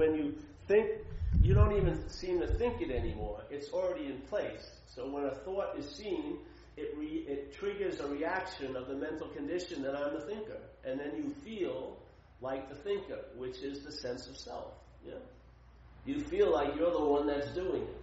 when you think, you don't even seem to think it anymore. It's already in place. So when a thought is seen, it, re, it triggers a reaction of the mental condition that I'm the thinker. And then you feel like the thinker, which is the sense of self. Yeah? You feel like you're the one that's doing it.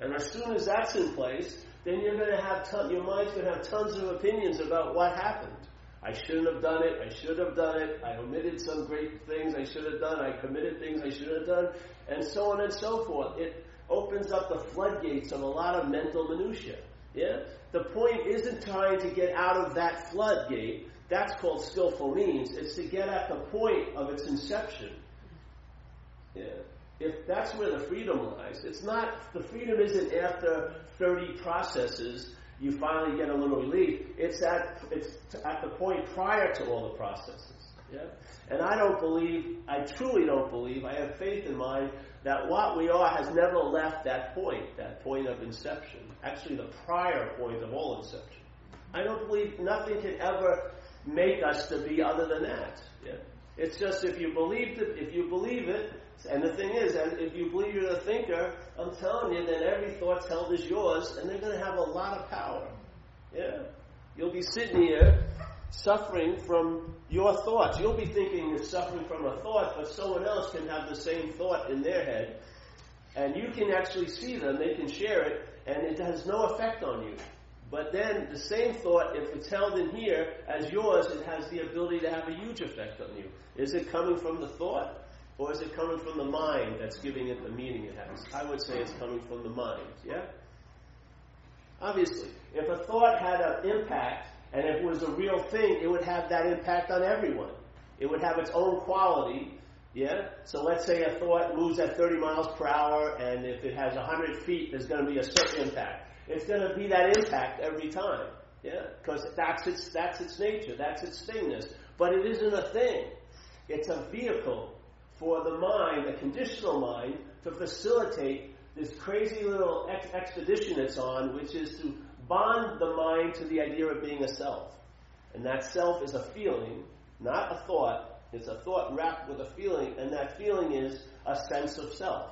And as soon as that's in place, then you're going to have ton- your mind's going to have tons of opinions about what happened. I shouldn't have done it. I should have done it. I omitted some great things I should have done. I committed things I should have done, and so on and so forth. It opens up the floodgates of a lot of mental minutia. Yeah? The point isn't trying to get out of that floodgate. That's called skillful means. It's to get at the point of its inception. Yeah. If that's where the freedom lies, it's not, the freedom isn't after 30 processes you finally get a little relief. It's at, it's at the point prior to all the processes. Yeah? And I don't believe, I truly don't believe, I have faith in mind that what we are has never left that point, that point of inception. Actually, the prior point of all inception. I don't believe nothing can ever make us to be other than that. Yeah? It's just if you believe it, if you believe it, and the thing is, and if you believe you're a thinker, I'm telling you that every thought's held as yours, and they're going to have a lot of power. Yeah, you'll be sitting here suffering from your thoughts. You'll be thinking you're suffering from a thought, but someone else can have the same thought in their head, and you can actually see them. They can share it, and it has no effect on you. But then the same thought, if it's held in here as yours, it has the ability to have a huge effect on you. Is it coming from the thought? Or is it coming from the mind that's giving it the meaning it has? I would say it's coming from the mind, yeah? Obviously, if a thought had an impact and if it was a real thing, it would have that impact on everyone. It would have its own quality, yeah? So let's say a thought moves at 30 miles per hour and if it has 100 feet, there's going to be a certain impact. It's going to be that impact every time, yeah? Because that's its, that's its nature, that's its thingness. But it isn't a thing. It's a vehicle for the mind, the conditional mind, to facilitate this crazy little ex- expedition it's on, which is to bond the mind to the idea of being a self. And that self is a feeling, not a thought. It's a thought wrapped with a feeling, and that feeling is a sense of self.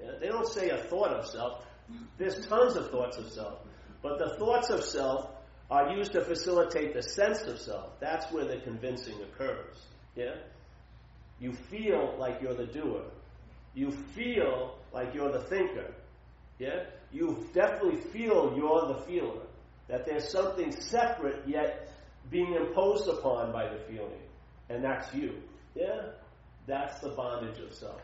Yeah? They don't say a thought of self. There's tons of thoughts of self. But the thoughts of self are used to facilitate the sense of self. That's where the convincing occurs. Yeah? You feel like you're the doer. You feel like you're the thinker. Yeah? You definitely feel you're the feeler. That there's something separate yet being imposed upon by the feeling. And that's you. Yeah? That's the bondage of self.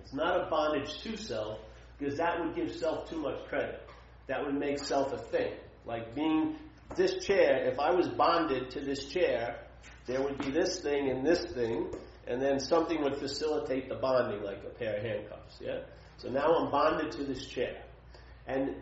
It's not a bondage to self, because that would give self too much credit. That would make self a thing. Like being this chair, if I was bonded to this chair, there would be this thing and this thing, and then something would facilitate the bonding, like a pair of handcuffs. Yeah. So now I'm bonded to this chair, and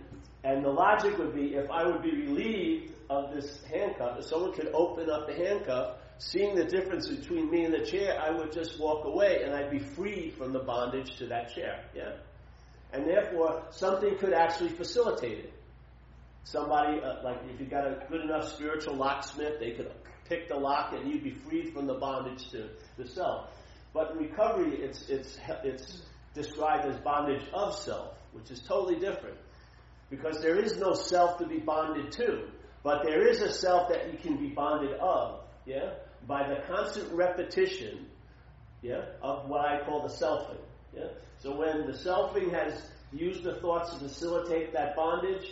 and the logic would be if I would be relieved of this handcuff, if someone could open up the handcuff, seeing the difference between me and the chair, I would just walk away and I'd be freed from the bondage to that chair. Yeah. And therefore, something could actually facilitate it. Somebody, uh, like if you got a good enough spiritual locksmith, they could pick the lock and you'd be freed from the bondage to the self. But in recovery, it's, it's, it's described as bondage of self, which is totally different. Because there is no self to be bonded to, but there is a self that you can be bonded of, yeah? By the constant repetition, yeah, of what I call the selfing, yeah? So when the selfing has used the thoughts to facilitate that bondage,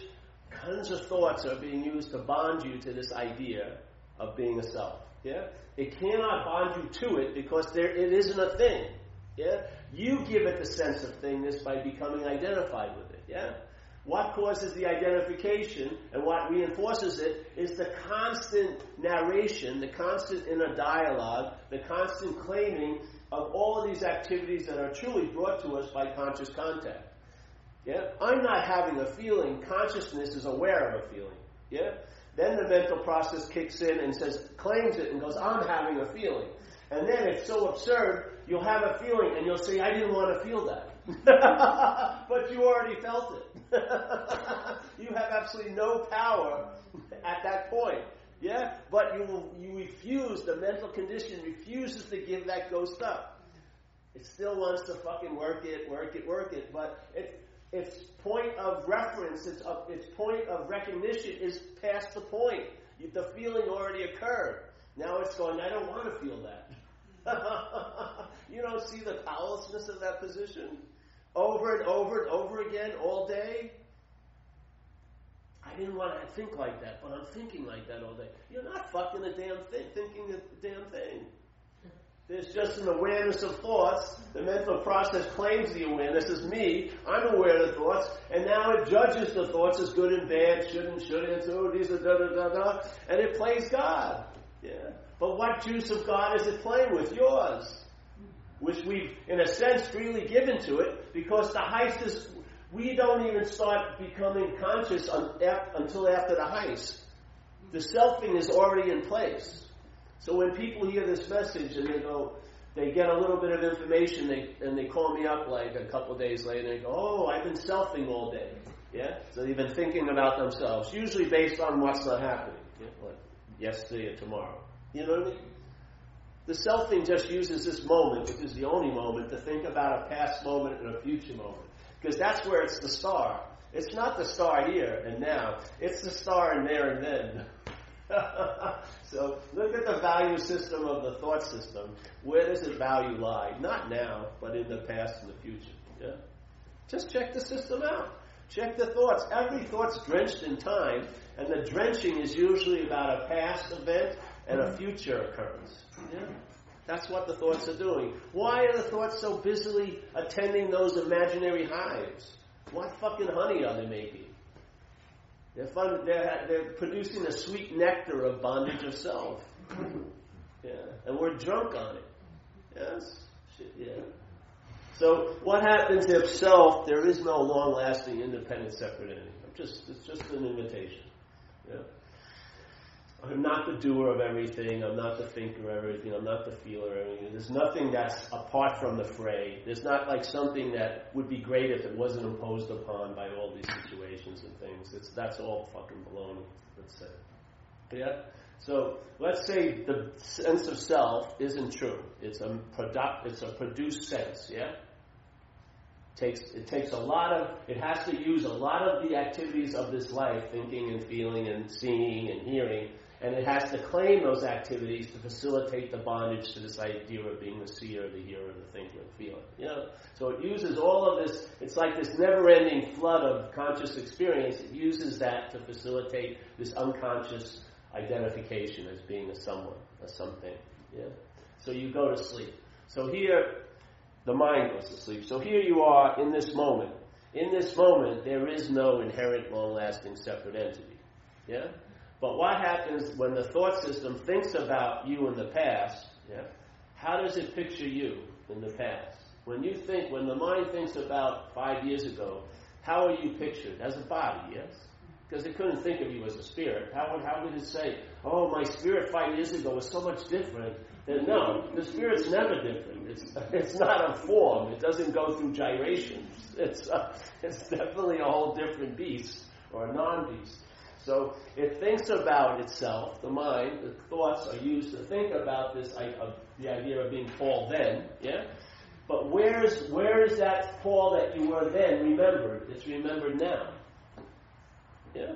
tons of thoughts are being used to bond you to this idea of being a self. Yeah? It cannot bond you to it because there it isn't a thing. Yeah? You give it the sense of thingness by becoming identified with it. Yeah? What causes the identification and what reinforces it is the constant narration, the constant inner dialogue, the constant claiming of all of these activities that are truly brought to us by conscious contact. Yeah? I'm not having a feeling, consciousness is aware of a feeling. Yeah? Then the mental process kicks in and says, claims it and goes, I'm having a feeling. And then it's so absurd, you'll have a feeling and you'll say, I didn't want to feel that. but you already felt it. you have absolutely no power at that point. Yeah? But you you refuse, the mental condition refuses to give that ghost up. It still wants to fucking work it, work it, work it, but it, its point of reference, its, uh, its point of recognition is past the point. The feeling already occurred. Now it's going, I don't want to feel that. you don't see the powerlessness of that position? Over and over and over again, all day? I didn't want to think like that, but I'm thinking like that all day. You're not fucking a damn thing, thinking a damn thing. There's just an awareness of thoughts. The mental process claims the awareness as me. I'm aware of the thoughts, and now it judges the thoughts as good and bad, should and shouldn't, oh, these are da da da da, and it plays God. Yeah. But what juice of God is it playing with? Yours. Which we've, in a sense, freely given to it, because the heist is, we don't even start becoming conscious until after the heist. The selfing is already in place. So when people hear this message and they go, they get a little bit of information, they, and they call me up like a couple days later, and they go, "Oh, I've been selfing all day." Yeah, so they've been thinking about themselves, usually based on what's not happening, yeah? like yesterday or tomorrow. You know what I mean? The selfing just uses this moment, which is the only moment, to think about a past moment and a future moment, because that's where it's the star. It's not the star here and now; it's the star in there and then. so look at the value system of the thought system. Where does the value lie? Not now, but in the past and the future. Yeah? Just check the system out. Check the thoughts. Every thought's drenched in time, and the drenching is usually about a past event and a future occurrence. Yeah? That's what the thoughts are doing. Why are the thoughts so busily attending those imaginary hives? What fucking honey are they making? They're, fun, they're, they're producing a sweet nectar of bondage of self. Yeah. And we're drunk on it. Yes? Shit, yeah. So what happens if self, there is no long lasting independent separate entity? I'm just it's just an invitation. Yeah. I'm not the doer of everything. I'm not the thinker of everything. I'm not the feeler of everything. There's nothing that's apart from the fray. There's not like something that would be great if it wasn't imposed upon by all these situations and things. It's that's all fucking baloney. Let's say, yeah. So let's say the sense of self isn't true. It's a product. It's a produced sense. Yeah. Takes, it takes a lot of, it has to use a lot of the activities of this life, thinking and feeling and seeing and hearing, and it has to claim those activities to facilitate the bondage to this idea of being the seer, the hearer, the thinker, the feeler. You know? So it uses all of this, it's like this never-ending flood of conscious experience. It uses that to facilitate this unconscious identification as being a someone, a something. Yeah? So you go to sleep. So here, the mind goes to sleep. So here you are in this moment. In this moment, there is no inherent, long-lasting separate entity. Yeah? But what happens when the thought system thinks about you in the past? Yeah, how does it picture you in the past? When you think, when the mind thinks about five years ago, how are you pictured? As a body, yes? Because it couldn't think of you as a spirit. How would, how would it say, oh, my spirit five years ago was so much different? Then no, the spirit's never different. It's, it's not a form. It doesn't go through gyrations. It's, uh, it's definitely a whole different beast or a non-beast. So it thinks about itself, the mind, the thoughts are used to think about this, the idea of being Paul then, yeah? But where's, where is that Paul that you were then remembered? It's remembered now. Yeah?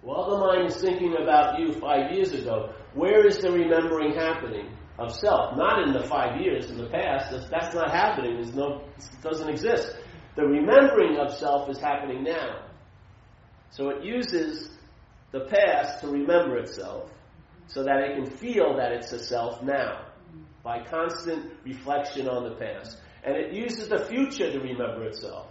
While the mind is thinking about you five years ago, where is the remembering happening of self? Not in the five years in the past. That's, that's not happening. There's no, it doesn't exist. The remembering of self is happening now. So it uses the past to remember itself so that it can feel that it's a self now by constant reflection on the past. And it uses the future to remember itself.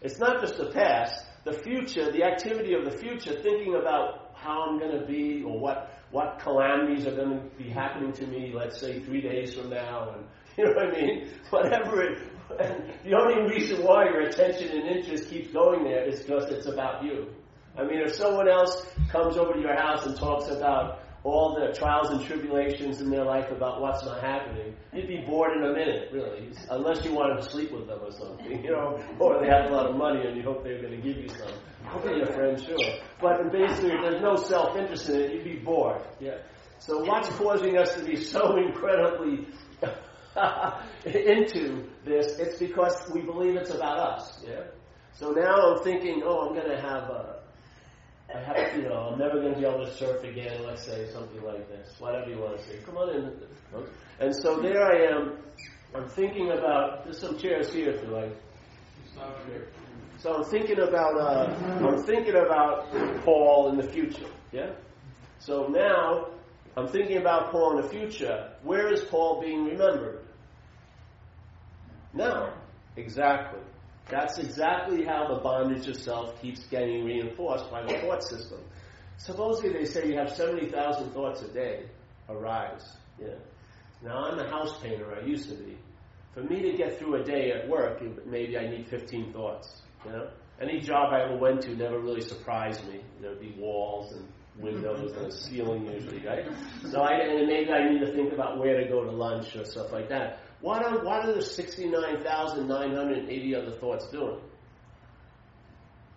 It's not just the past, the future, the activity of the future, thinking about how I'm going to be or what, what calamities are going to be happening to me, let's say three days from now, and you know what I mean? Whatever it, the only reason why your attention and interest keeps going there is because it's about you. I mean, if someone else comes over to your house and talks about all the trials and tribulations in their life about what's not happening, you'd be bored in a minute, really, unless you wanted to sleep with them or something, you know, or they have a lot of money and you hope they're going to give you some. I'll your friend, sure. But basically, there's no self-interest in it, you'd be bored. Yeah. So what's causing us to be so incredibly into this, it's because we believe it's about us. Yeah. So now I'm thinking, oh, I'm going to have a, I have, you know, I'm never going to be able to surf again. Let's say something like this, whatever you want to say. Come on in. And so there I am. I'm thinking about. There's some chairs here if you like. So I'm thinking about. Uh, I'm thinking about Paul in the future. Yeah. So now I'm thinking about Paul in the future. Where is Paul being remembered? Now, exactly. That's exactly how the bondage of self keeps getting reinforced by the thought system. Supposedly they say you have 70,000 thoughts a day arise. Yeah. Now I'm a house painter, I used to be. For me to get through a day at work, maybe I need 15 thoughts. You know? Any job I ever went to never really surprised me. There'd be walls and windows and a ceiling usually, right? So I, and maybe I need to think about where to go to lunch or stuff like that. What are, what are the 69,980 other thoughts doing?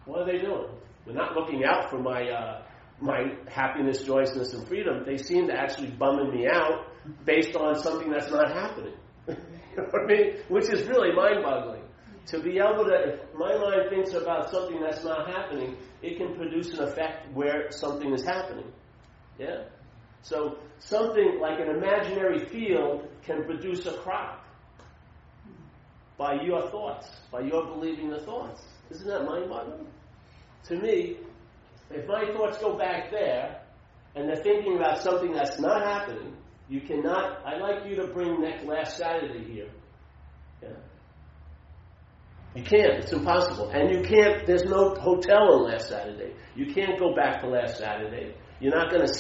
What are they doing? They're not looking out for my, uh, my happiness, joyousness, and freedom. They seem to actually bumming me out based on something that's not happening. you know what I mean? Which is really mind-boggling. To be able to, if my mind thinks about something that's not happening, it can produce an effect where something is happening. Yeah? So something like an imaginary field can produce a crop by your thoughts, by your believing the thoughts. Isn't that mind boggling? To me, if my thoughts go back there and they're thinking about something that's not happening, you cannot, I'd like you to bring next last Saturday here. Yeah. You can't. It's impossible. And you can't, there's no hotel on last Saturday. You can't go back to last Saturday. You're not going to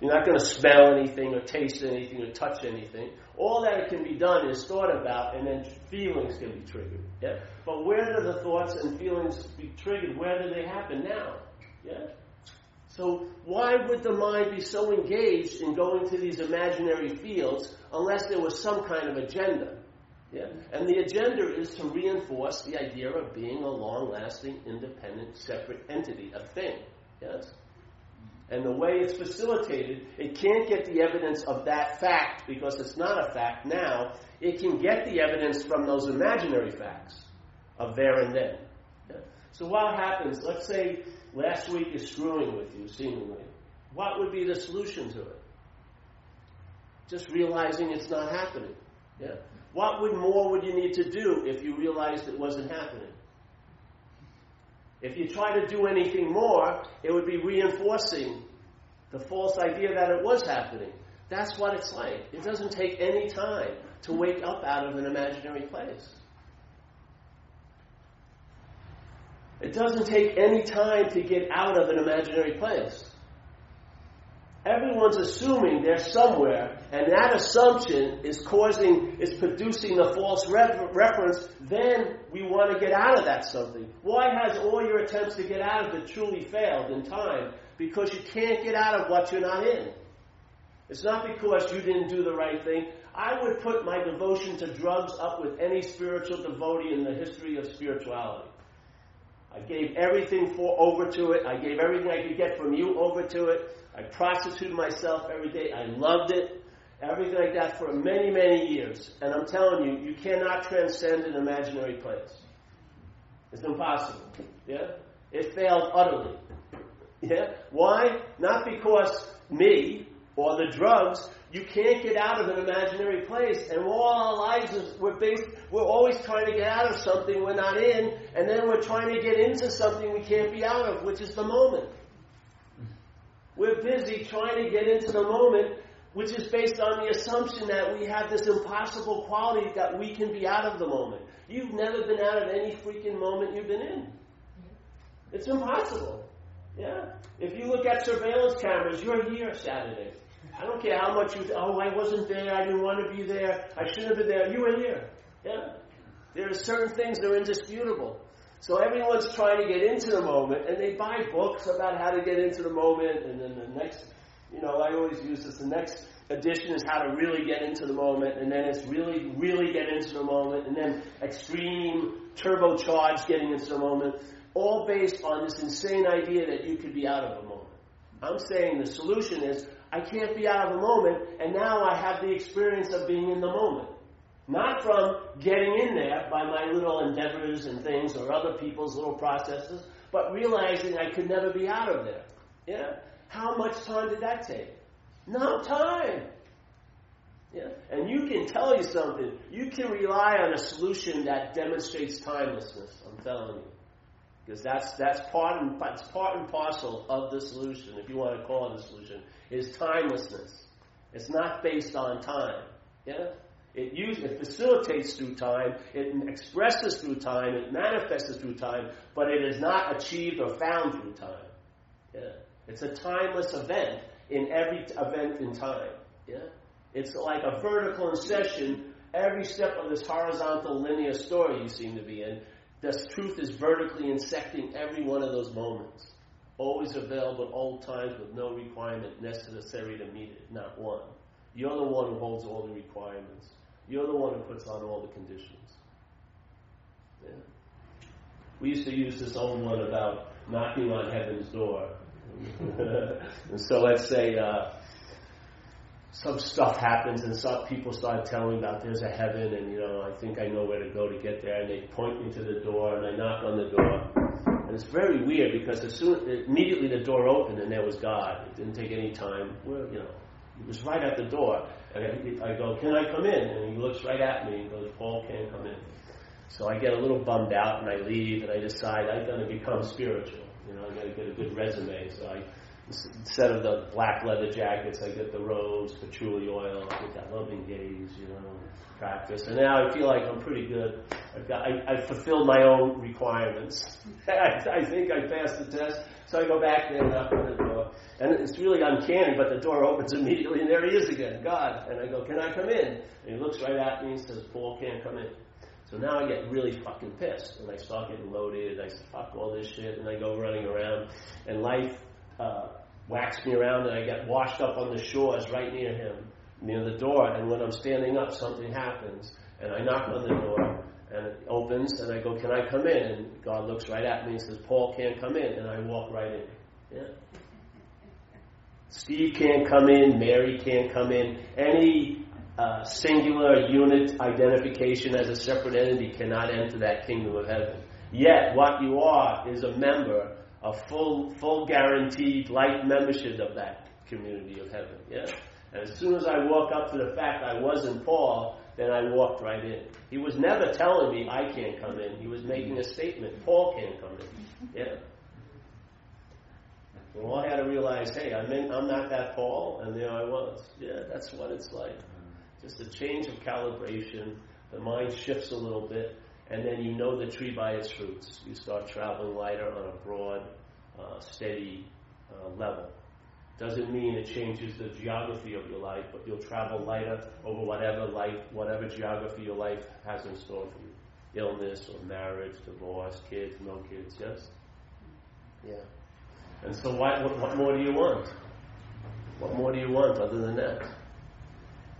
you're not going to smell anything or taste anything or touch anything. All that can be done is thought about, and then feelings can be triggered. Yeah? But where do the thoughts and feelings be triggered? Where do they happen now? Yeah? So why would the mind be so engaged in going to these imaginary fields unless there was some kind of agenda? Yeah? And the agenda is to reinforce the idea of being a long-lasting, independent, separate entity, a thing. Yes? And the way it's facilitated, it can't get the evidence of that fact because it's not a fact now. It can get the evidence from those imaginary facts of there and then. So what happens? Let's say last week is screwing with you, seemingly. What would be the solution to it? Just realizing it's not happening. Yeah? What would more would you need to do if you realized it wasn't happening? If you try to do anything more, it would be reinforcing the false idea that it was happening. That's what it's like. It doesn't take any time to wake up out of an imaginary place. It doesn't take any time to get out of an imaginary place. Everyone's assuming they're somewhere, and that assumption is causing, is producing the false reference. Then we want to get out of that something. Why has all your attempts to get out of it truly failed in time? Because you can't get out of what you're not in. It's not because you didn't do the right thing. I would put my devotion to drugs up with any spiritual devotee in the history of spirituality. I gave everything for over to it. I gave everything I could get from you over to it. I prostituted myself every day. I loved it. Everything like that for many, many years. And I'm telling you, you cannot transcend an imaginary place. It's impossible. Yeah? It failed utterly. Yeah? Why? Not because me or the drugs. You can't get out of an imaginary place. And all our lives is we're based we're always trying to get out of something we're not in, and then we're trying to get into something we can't be out of, which is the moment. We're busy trying to get into the moment, which is based on the assumption that we have this impossible quality that we can be out of the moment. You've never been out of any freaking moment you've been in. It's impossible. Yeah? If you look at surveillance cameras, you're here Saturday. I don't care how much you, oh, I wasn't there, I didn't want to be there, I shouldn't have been there. You were here. Yeah? There are certain things that are indisputable. So everyone's trying to get into the moment, and they buy books about how to get into the moment, and then the next, you know, I always use this, the next edition is how to really get into the moment, and then it's really, really get into the moment, and then extreme, turbocharged getting into the moment, all based on this insane idea that you could be out of a moment. I'm saying the solution is I can't be out of a moment, and now I have the experience of being in the moment. Not from getting in there by my little endeavors and things or other people's little processes, but realizing I could never be out of there. Yeah? How much time did that take? No time. Yeah? And you can tell you something. You can rely on a solution that demonstrates timelessness. I'm telling you. Because that's, that's part and, that's part and parcel of the solution, if you want to call it a solution, is timelessness. It's not based on time. Yeah? It, use, it facilitates through time, it expresses through time, it manifests through time, but it is not achieved or found through time. Yeah? It's a timeless event in every event in time. Yeah? It's like a vertical insertion every step of this horizontal linear story you seem to be in. This truth is vertically insecting every one of those moments. Always available at all times with no requirement necessary to meet it, not one. You're the one who holds all the requirements. You're the one who puts on all the conditions. Yeah. We used to use this old one about knocking on heaven's door. and so let's say uh, some stuff happens and some people start telling about there's a heaven and you know I think I know where to go to get there and they point me to the door and I knock on the door and it's very weird because as soon immediately the door opened and there was God. It didn't take any time. Well, you know, he was right at the door. And I, go, Can I come in? And he looks right at me and goes, Paul can't come in. So I get a little bummed out and I leave and I decide I'm going to become spiritual. You know, I'm going to get a good resume. So I, instead of the black leather jackets, I get the robes, patchouli oil, I get that loving gaze, you know, practice. And now I feel like I'm pretty good. I've got, I, I fulfilled my own requirements. I, think I passed the test. So I go back there and knock on the door. And it's really uncanny, but the door opens immediately, and there he is again, God. And I go, Can I come in? And he looks right at me and says, Paul can't come in. So now I get really fucking pissed, and I start getting loaded. I fuck all this shit, and I go running around, and life uh, whacks me around, and I get washed up on the shores right near him, near the door. And when I'm standing up, something happens, and I knock on the door, and it opens, and I go, "Can I come in?" And God looks right at me and says, "Paul can't come in," and I walk right in. Yeah. Steve can't come in, Mary can't come in. Any uh, singular unit identification as a separate entity cannot enter that kingdom of heaven. Yet, what you are is a member, a full, full guaranteed life membership of that community of heaven. Yeah? And as soon as I walk up to the fact I wasn't Paul, then I walked right in. He was never telling me I can't come in. He was making a statement. Paul can't come in. Yeah. Well, I had to realize, hey, I'm, in, I'm not that Paul, and there I was. Yeah, that's what it's like. Just a change of calibration. The mind shifts a little bit, and then you know the tree by its fruits. You start traveling lighter on a broad, uh, steady uh, level. Doesn't mean it changes the geography of your life, but you'll travel lighter over whatever life, whatever geography your life has in store for you. Illness or marriage, divorce, kids, no kids, yes? Yeah. And so what, what, what more do you want? What more do you want other than that?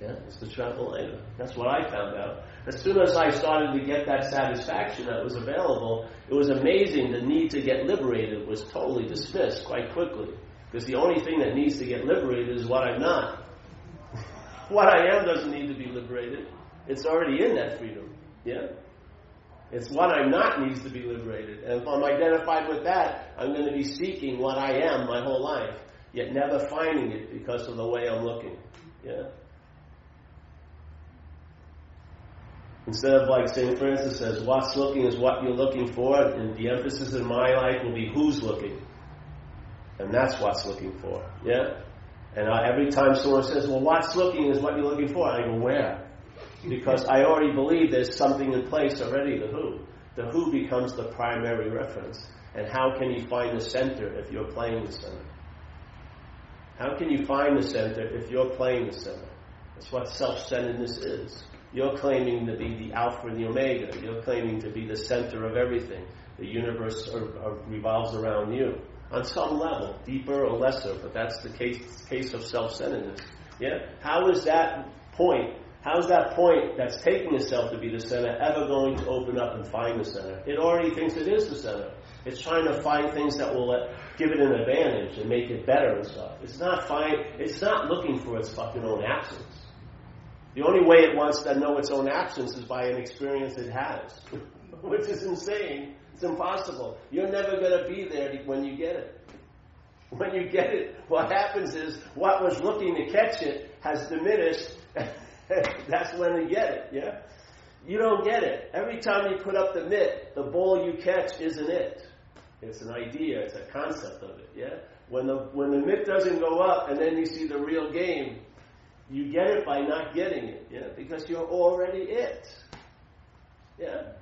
Yeah, it's the travel lighter. That's what I found out. As soon as I started to get that satisfaction that was available, it was amazing. The need to get liberated was totally dismissed quite quickly. Because the only thing that needs to get liberated is what I'm not. what I am doesn't need to be liberated. It's already in that freedom. Yeah? It's what I'm not needs to be liberated. And if I'm identified with that, I'm going to be seeking what I am my whole life, yet never finding it because of the way I'm looking. Yeah? Instead of like St. Francis says, what's looking is what you're looking for, and the emphasis in my life will be who's looking. And that's what's looking for. Yeah? And I, every time someone says, well, what's looking is what you're looking for, I go, where? Because I already believe there's something in place already, the who. The who becomes the primary reference. And how can you find the center if you're playing the center? How can you find the center if you're playing the center? That's what self centeredness is. You're claiming to be the Alpha and the Omega. You're claiming to be the center of everything. The universe are, are, revolves around you on some level, deeper or lesser, but that's the case, case of self-centeredness. Yeah? How is that point, how is that point that's taking itself to be the center ever going to open up and find the center? It already thinks it is the center. It's trying to find things that will let, give it an advantage and make it better and stuff. It's not find, it's not looking for its fucking own absence. The only way it wants to know its own absence is by an experience it has, which is insane. It's impossible. You're never going to be there when you get it. When you get it, what happens is what was looking to catch it has diminished. That's when you get it, yeah? You don't get it. Every time you put up the mitt, the ball you catch isn't it. It's an idea, it's a concept of it, yeah? When the, when the mitt doesn't go up and then you see the real game, you get it by not getting it, yeah? Because you're already it. Yeah?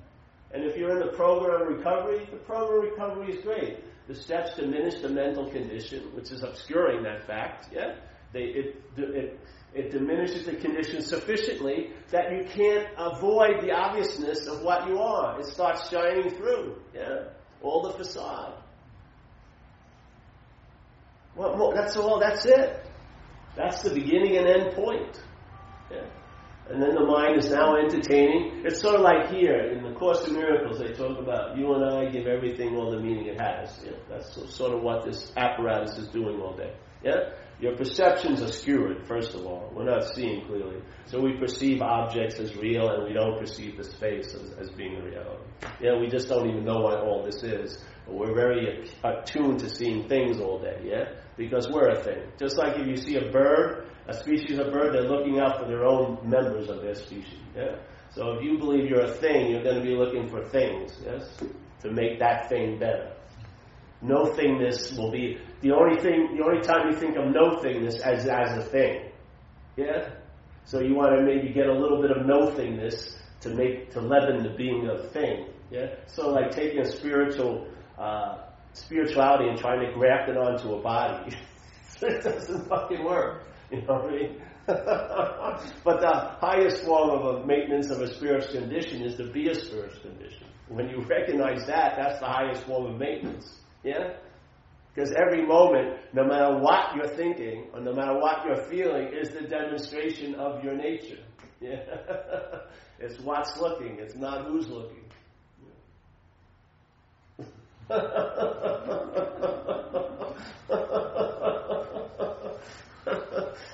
And if you're in the program recovery, the program recovery is great. The steps diminish the mental condition, which is obscuring that fact, yeah? They, it, it, it diminishes the condition sufficiently that you can't avoid the obviousness of what you are. It starts shining through, yeah? All the facade. More? That's all, that's it. That's the beginning and end point. Yeah? And then the mind is now entertaining. It's sort of like here in the Course in Miracles, they talk about you and I give everything all the meaning it has. Yeah? That's sort of what this apparatus is doing all day. Yeah? Your perceptions are skewed, first of all. We're not seeing clearly. So we perceive objects as real and we don't perceive the space as, as being a reality. Yeah, we just don't even know what all this is. We're very attuned to seeing things all day, yeah? Because we're a thing. Just like if you see a bird, a species of bird, they're looking out for their own members of their species, yeah? So if you believe you're a thing, you're going to be looking for things, yes? To make that thing better. No thingness will be the only thing. The only time you think of no thingness as as a thing. Yeah. So you want to maybe get a little bit of no thingness to make to leaven the being of thing. Yeah. So like taking a spiritual uh, spirituality and trying to graft it onto a body, it doesn't fucking work. You know what I mean? but the highest form of maintenance of a spiritual condition is to be a spiritual condition. When you recognize that, that's the highest form of maintenance. Yeah? Because every moment, no matter what you're thinking or no matter what you're feeling, is the demonstration of your nature. Yeah? it's what's looking, it's not who's looking.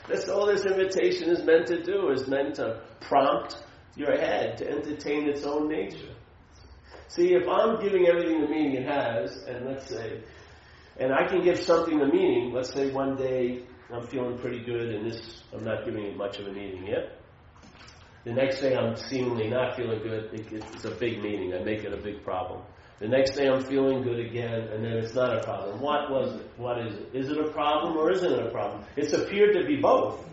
That's all this invitation is meant to do, is meant to prompt your head to entertain its own nature. See, if I'm giving everything the meaning it has, and let's say, and I can give something the meaning, let's say one day I'm feeling pretty good and this, I'm not giving it much of a meaning yet. The next day I'm seemingly not feeling good, it's a big meaning, I make it a big problem. The next day I'm feeling good again, and then it's not a problem. What was it? What is it? Is it a problem or isn't it a problem? It's appeared to be both.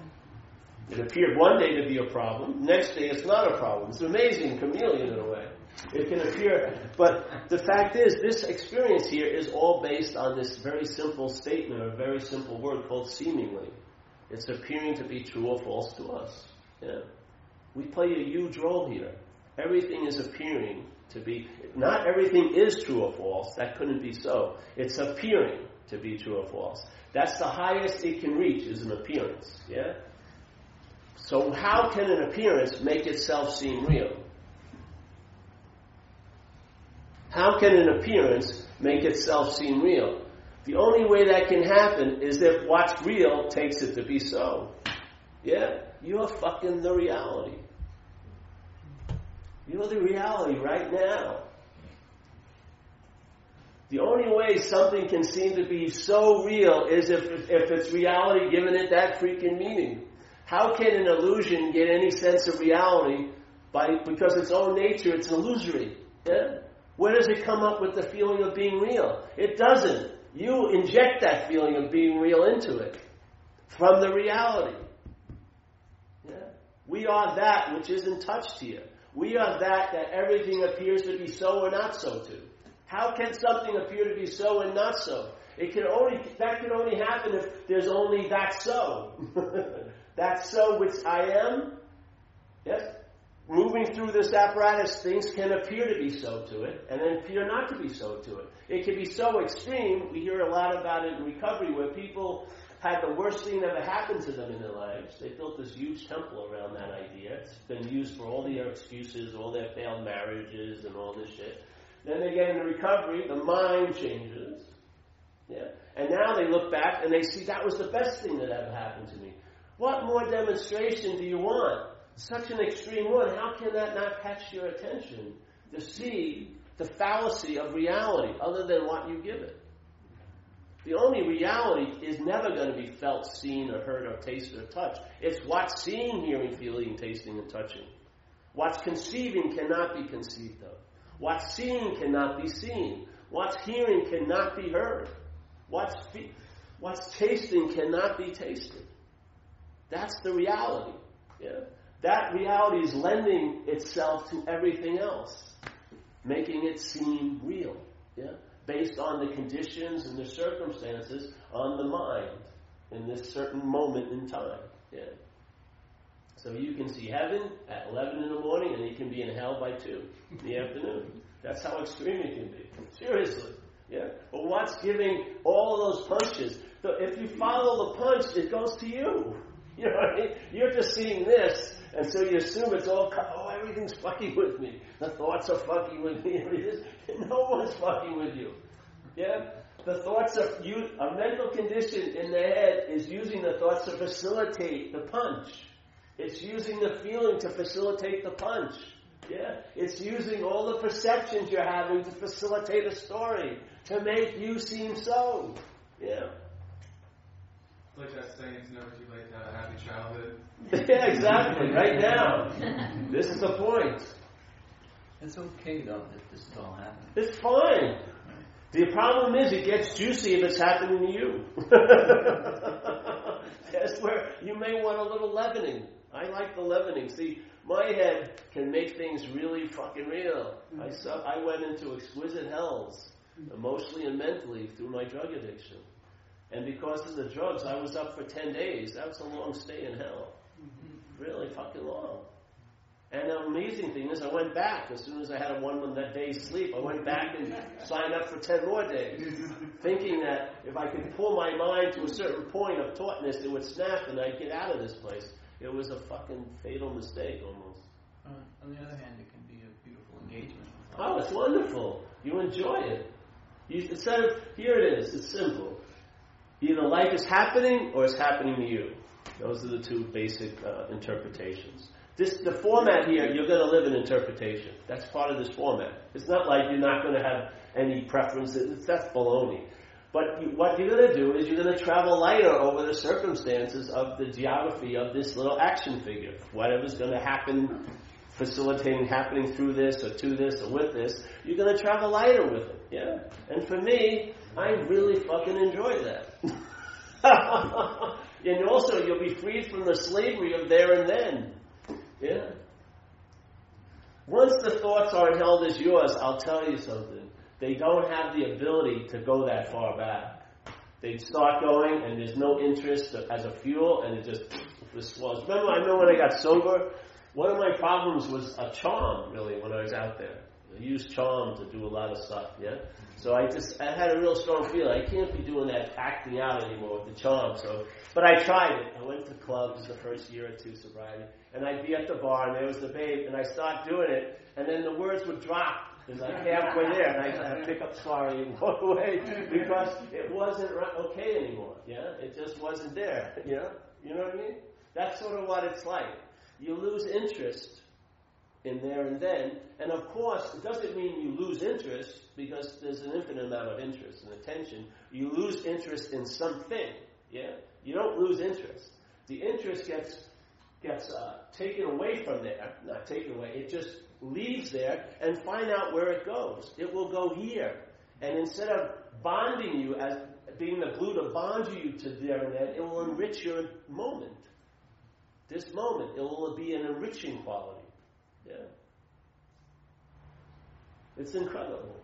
It appeared one day to be a problem, next day it's not a problem. It's amazing chameleon in a way. It can appear, but the fact is, this experience here is all based on this very simple statement, or very simple word called seemingly. It's appearing to be true or false to us. Yeah. We play a huge role here. Everything is appearing to be, not everything is true or false. That couldn't be so. It's appearing to be true or false. That's the highest it can reach is an appearance. Yeah? So how can an appearance make itself seem real? How can an appearance make itself seem real? The only way that can happen is if what's real takes it to be so. Yeah? You're fucking the reality. You're the reality right now. The only way something can seem to be so real is if, if it's reality giving it that freaking meaning. How can an illusion get any sense of reality by because its own nature it's illusory? Yeah? Where does it come up with the feeling of being real? It doesn't. You inject that feeling of being real into it from the reality. Yeah? We are that which isn't touched here. We are that that everything appears to be so or not so to. How can something appear to be so and not so? It can only that can only happen if there's only that so. that so which I am. Yes? moving through this apparatus, things can appear to be so to it, and then appear not to be so to it. It can be so extreme. We hear a lot about it in recovery, where people had the worst thing ever happen to them in their lives. They built this huge temple around that idea. It's been used for all their excuses, all their failed marriages, and all this shit. Then they get into recovery, the mind changes. Yeah. And now they look back and they see that was the best thing that ever happened to me. What more demonstration do you want? such an extreme one, how can that not catch your attention to see the fallacy of reality other than what you give it? The only reality is never going to be felt, seen, or heard, or tasted, or touched. It's what's seeing, hearing, feeling, tasting, and touching. What's conceiving cannot be conceived of. What's seeing cannot be seen. What's hearing cannot be heard. What's, fe- what's tasting cannot be tasted. That's the reality. Yeah? That reality is lending itself to everything else, making it seem real. Yeah? Based on the conditions and the circumstances on the mind in this certain moment in time. Yeah? So you can see heaven at 11 in the morning and you can be in hell by 2 in the afternoon. That's how extreme it can be. Seriously. Yeah? But what's giving all those punches? So if you follow the punch, it goes to you. You know what I mean? You're just seeing this, and so you assume it's all, everything's fucking with me. The thoughts are fucking with me. no one's fucking with you. Yeah? The thoughts of you, a mental condition in the head is using the thoughts to facilitate the punch. It's using the feeling to facilitate the punch. Yeah? It's using all the perceptions you're having to facilitate a story, to make you seem so. Yeah. Like that saying, it's never too late to have a happy childhood. yeah, exactly. Right now. This is the point. It's okay though that this is all happening. It's fine. The problem is it gets juicy if it's happening to you. That's where you may want a little leavening. I like the leavening. See, my head can make things really fucking real. I mm-hmm. su- I went into exquisite hells, emotionally and mentally, through my drug addiction. And because of the drugs, I was up for 10 days. That was a long stay in hell. Really fucking long. And the amazing thing is, I went back as soon as I had a one that day's sleep. I went back and signed up for 10 more days, thinking that if I could pull my mind to a certain point of tautness, it would snap and I'd get out of this place. It was a fucking fatal mistake almost. Uh, on the other hand, it can be a beautiful engagement. Oh, it's wonderful. You enjoy it. You, instead of, here it is, it's simple. Either life is happening or it's happening to you. Those are the two basic uh, interpretations. This, the format here, you're going to live in interpretation. That's part of this format. It's not like you're not going to have any preferences. That's baloney. But you, what you're going to do is you're going to travel lighter over the circumstances of the geography of this little action figure. Whatever's going to happen, facilitating happening through this or to this or with this, you're going to travel lighter with it. Yeah? And for me, I really fucking enjoy that. and also, you'll be freed from the slavery of there and then. Yeah? Once the thoughts aren't held as yours, I'll tell you something. They don't have the ability to go that far back. They start going, and there's no interest as a fuel, and it just, just swells. Remember, I know when I got sober, one of my problems was a charm, really, when I was out there. I used charm to do a lot of stuff, yeah? So I just, I had a real strong feeling. I can't be doing that acting out anymore with the charm. So, but I tried it. I went to clubs the first year or two sobriety, and I'd be at the bar, and there was the babe, and I start doing it, and then the words would drop. And like halfway there, and I to pick up sorry and walk away because it wasn't okay anymore. Yeah, it just wasn't there. Know, you know what I mean? That's sort of what it's like. You lose interest in there and then. And of course, it doesn't mean you lose interest because there's an infinite amount of interest and attention. You lose interest in something. Yeah, you don't lose interest. The interest gets gets uh, taken away from there. Not taken away. It just leaves there and find out where it goes. It will go here. And instead of bonding you as being the glue to bond you to there and then, it will enrich your moment. This moment, it will be an enriching quality. Yeah. It's incredible.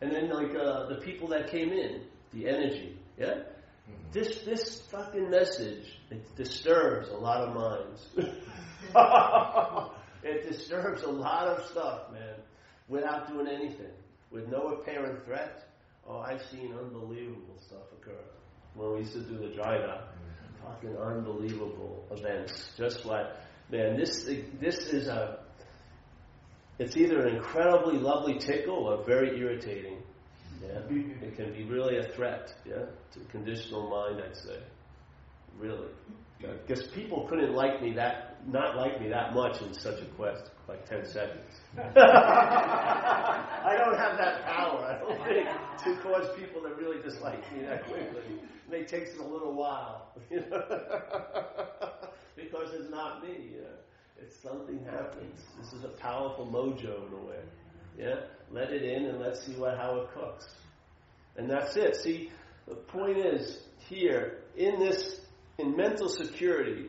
And then, like, uh, the people that came in, the energy, yeah? This, this fucking message, it disturbs a lot of minds. it disturbs a lot of stuff, man, without doing anything. With no apparent threat. Oh, I've seen unbelievable stuff occur. When we used to do the dry dock. Fucking unbelievable events. Just like man, this this is a. It's either an incredibly lovely tickle or very irritating. Yeah, mm-hmm. it can be really a threat. Yeah, to the conditional mind, I'd say. Really, Because people couldn't like me that, not like me that much in such a quest, like 10 seconds. I don't have that power, I don't think, to cause people to really dislike me that quickly. It may take a little while? because it's not me. Know? It's something happens. This is a powerful mojo in a way. Yeah, let it in and let's see what how it cooks. And that's it. See, the point is here in this in mental security,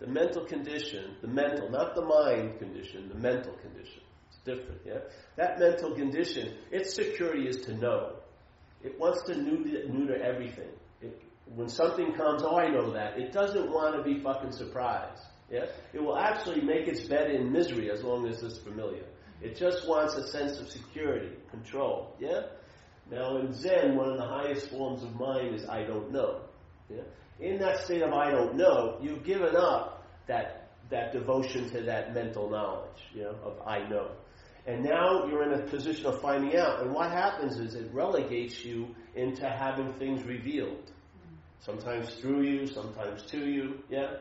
the mental condition, the mental, not the mind condition, the mental condition. It's different, yeah? That mental condition, its security is to know. It wants to neuter, neuter everything. When something comes, oh, I know that. It doesn't want to be fucking surprised. Yeah? It will actually make its bed in misery as long as it's familiar. It just wants a sense of security, control. Yeah? Now in Zen, one of the highest forms of mind is I don't know. Yeah? In that state of I don't know, you've given up that that devotion to that mental knowledge, you know, of I know. And now you're in a position of finding out. And what happens is it relegates you into having things revealed. Sometimes through you, sometimes to you, yeah?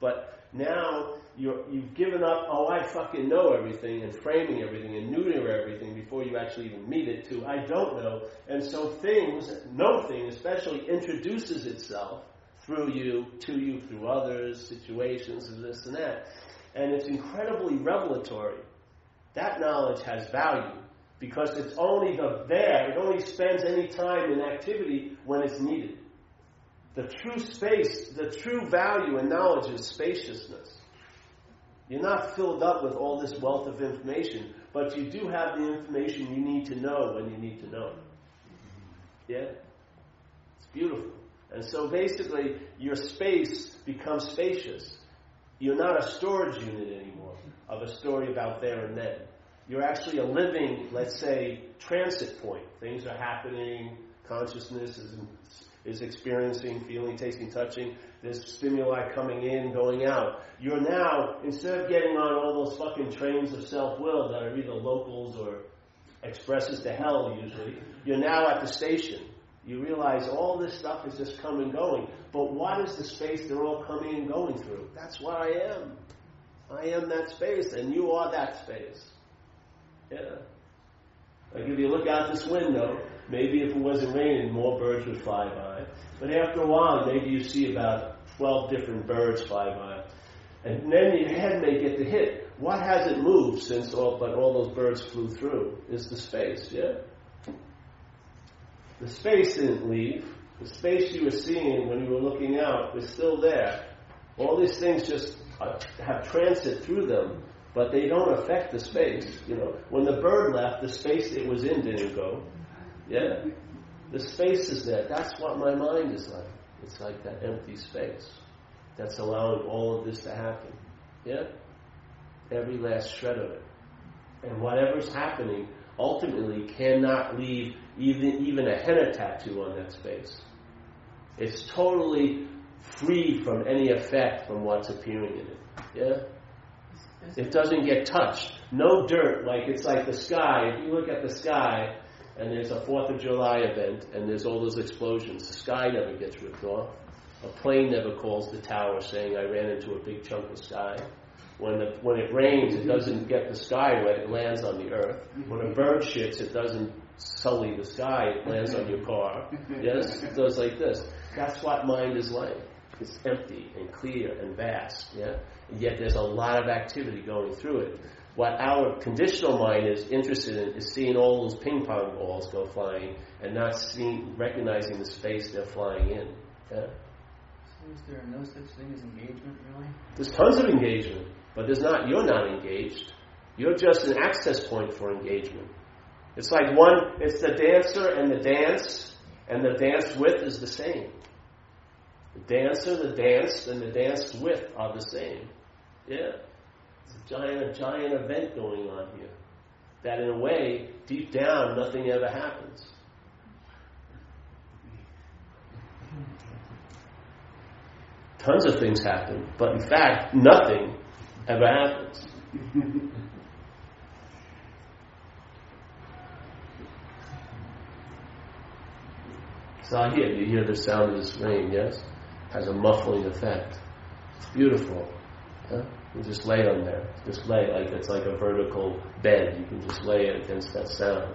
But now you have given up, oh, I fucking know everything, and framing everything, and neuter everything before you actually even meet it, to I don't know. And so things, no thing especially, introduces itself through you, to you, through others, situations, and this and that. And it's incredibly revelatory. That knowledge has value because it's only the there, it only spends any time in activity when it's needed. The true space, the true value in knowledge is spaciousness. You're not filled up with all this wealth of information, but you do have the information you need to know when you need to know. Yeah? It's beautiful. And so basically, your space becomes spacious. You're not a storage unit anymore of a story about there and then. You're actually a living, let's say, transit point. Things are happening, consciousness is is experiencing, feeling, tasting, touching. There's stimuli coming in, going out. You're now, instead of getting on all those fucking trains of self-will that are either locals or expresses to hell usually, you're now at the station. You realize all this stuff is just coming and going. But what is the space they're all coming and going through? That's what I am. I am that space, and you are that space. Yeah. Like if you look out this window, maybe if it wasn't raining, more birds would fly by. But after a while, maybe you see about 12 different birds fly by. And then your head may get the hit. What hasn't moved since all, but all those birds flew through is the space, yeah? The space didn't leave. The space you were seeing when you were looking out is still there. All these things just uh, have transit through them, but they don't affect the space. You know, when the bird left, the space it was in didn't go. Yeah? The space is there. That's what my mind is like. It's like that empty space that's allowing all of this to happen. Yeah? Every last shred of it. And whatever's happening ultimately cannot leave even, even a henna tattoo on that space. It's totally free from any effect from what's appearing in it. Yeah? It doesn't get touched. No dirt, like it's like the sky. If you look at the sky, and there's a Fourth of July event, and there's all those explosions. The sky never gets ripped off. A plane never calls the tower saying, I ran into a big chunk of sky. When, the, when it rains, it doesn't get the sky wet, it lands on the earth. When a bird shits, it doesn't sully the sky, it lands on your car. Yes? It goes like this. That's what mind is like. It's empty and clear and vast. Yeah? And yet there's a lot of activity going through it. What our conditional mind is interested in is seeing all those ping pong balls go flying and not seeing, recognizing the space they're flying in. Yeah? So is there no such thing as engagement, really? There's tons of engagement, but there's not. You're not engaged. You're just an access point for engagement. It's like one. It's the dancer and the dance, and the dance with is the same. The dancer, the dance, and the dance with are the same. Yeah giant, a giant event going on here. That in a way, deep down, nothing ever happens. Tons of things happen, but in fact, nothing ever happens. it's not here. You hear the sound of this rain, yes? Has a muffling effect. It's Beautiful. You just lay on there. Just lay like it's like a vertical bed. You can just lay it against that sound.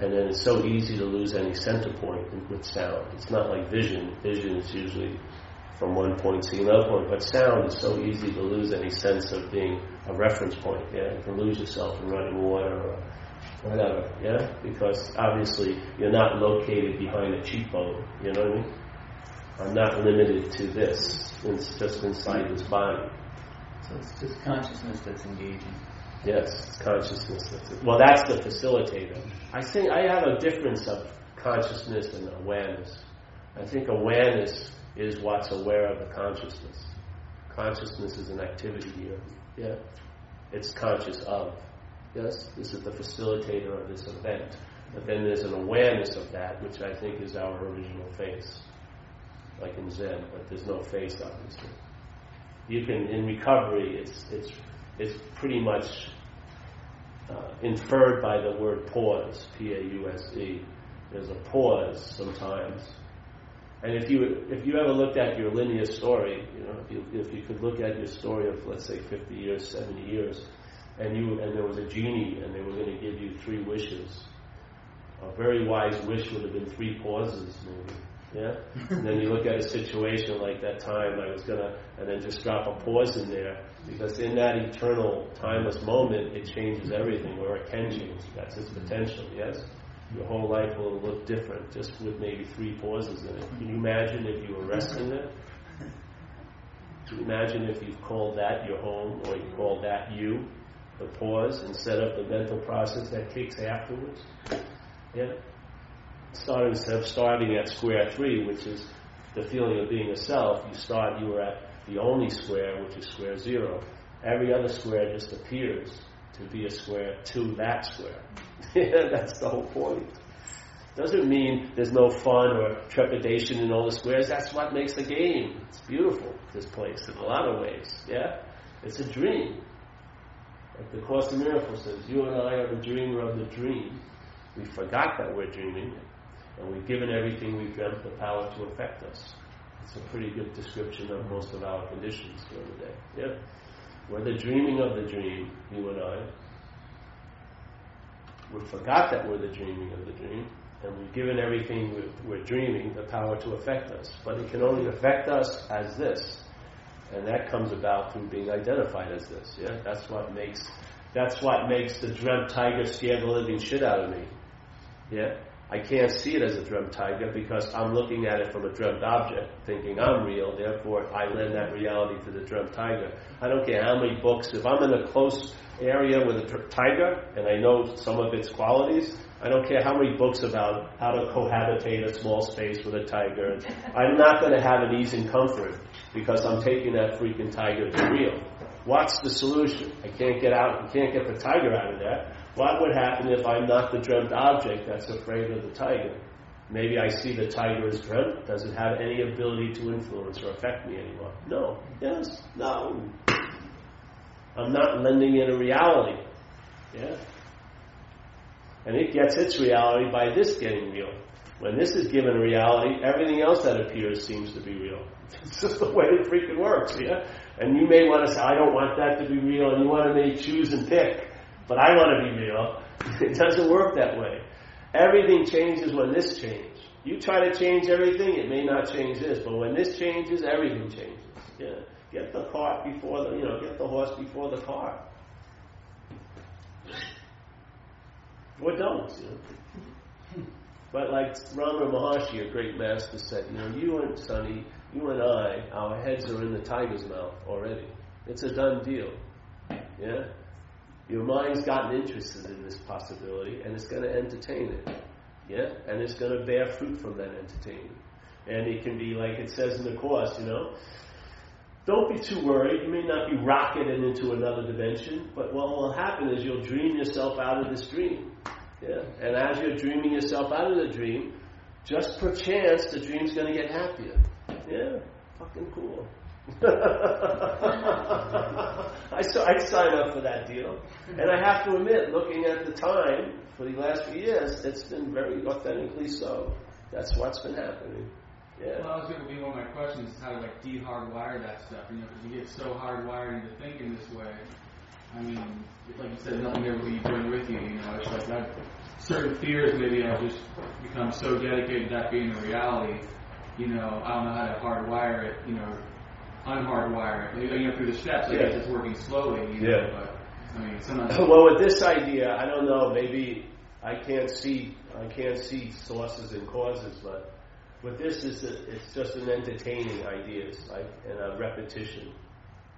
And then it's so easy to lose any center point with sound. It's not like vision. Vision is usually from one point to another point, but sound is so easy to lose any sense of being a reference point. Yeah, you can lose yourself in running water or whatever. Yeah, because obviously you're not located behind a cheekbone. You know what I mean? I'm not limited to this. It's just inside this body. So it's just consciousness that's engaging. Yes, it's consciousness. That's well, that's the facilitator. I think I have a difference of consciousness and awareness. I think awareness is what's aware of the consciousness. Consciousness is an activity here. Yeah, it's conscious of. Yes, this is the facilitator of this event. But then there's an awareness of that, which I think is our original face, like in Zen. But there's no face, obviously. You can in recovery. It's it's it's pretty much uh, inferred by the word pause, P-A-U-S-E. There's a pause sometimes. And if you if you ever looked at your linear story, you know, if you, if you could look at your story of let's say 50 years, 70 years, and you and there was a genie and they were going to give you three wishes, a very wise wish would have been three pauses, maybe. Yeah? and then you look at a situation like that time I was gonna and then just drop a pause in there because in that eternal timeless moment it changes everything or it can change. That's its potential, yes? Your whole life will look different just with maybe three pauses in it. Can you imagine if you were resting there? Can you imagine if you called that your home or you called that you, the pause, instead of the mental process that kicks afterwards? Yeah? Instead of starting at square three, which is the feeling of being a self, you start, you are at the only square, which is square zero. Every other square just appears to be a square to that square. That's the whole point. Doesn't mean there's no fun or trepidation in all the squares. That's what makes the game. It's beautiful, this place, in a lot of ways. Yeah? It's a dream. Like the Course in Miracles says, you and I are the dreamer of the dream. We forgot that we're dreaming, and we've given everything we've dreamt the power to affect us. It's a pretty good description of most of our conditions during the day. Yeah? We're the dreaming of the dream, you and I. We forgot that we're the dreaming of the dream, and we've given everything we're, we're dreaming the power to affect us. But it can only affect us as this. And that comes about through being identified as this. Yeah? That's what makes that's what makes the dreamt tiger scare the living shit out of me. Yeah? I can't see it as a dreamt tiger because I'm looking at it from a dreamt object, thinking I'm real, therefore I lend that reality to the dreamt tiger. I don't care how many books, if I'm in a close area with a tiger and I know some of its qualities, I don't care how many books about how to cohabitate a small space with a tiger. I'm not going to have an ease and comfort because I'm taking that freaking tiger to real. What's the solution? I can't get out, I can't get the tiger out of there. What would happen if I'm not the dreamt object that's afraid of the tiger? Maybe I see the tiger as dreamt. Does it have any ability to influence or affect me anymore? No. Yes. No. I'm not lending it a reality. Yeah? And it gets its reality by this getting real. When this is given reality, everything else that appears seems to be real. It's just the way it freaking works, yeah? And you may want to say, I don't want that to be real, and you want to make choose and pick but I want to be real. It doesn't work that way. Everything changes when this changes. You try to change everything, it may not change this, but when this changes, everything changes. Yeah. Get the cart before the, you know, get the horse before the cart. Or don't, you know. But like Ramana Maharshi, a great master, said, you know, you and Sonny, you and I, our heads are in the tiger's mouth already. It's a done deal. Yeah? Your mind's gotten interested in this possibility and it's going to entertain it. Yeah? And it's going to bear fruit from that entertainment. And it can be like it says in the Course, you know, don't be too worried. You may not be rocketed into another dimension, but what will happen is you'll dream yourself out of this dream. Yeah? And as you're dreaming yourself out of the dream, just perchance the dream's going to get happier. Yeah? Fucking cool. I, so I'd sign up for that deal. And I have to admit, looking at the time for the last few years, it's been very authentically so. That's what's been happening. Yeah. Well, that was going to be one of my questions: is how to like de-hardwire that stuff. You know, because you get so hardwired into thinking this way. I mean, like you said, nothing ever you bring with you. You know, it's like that. Certain fears, maybe I've just become so dedicated to that being a reality. You know, I don't know how to hardwire it. You know, unhardwire it. You know, through the steps. I Yeah. guess it's working slowly. You know, Yeah. But I mean, sometimes. well, with this idea, I don't know. Maybe I can't see. I can't see sources and causes, but with this is that it's just an entertaining ideas like and a repetition.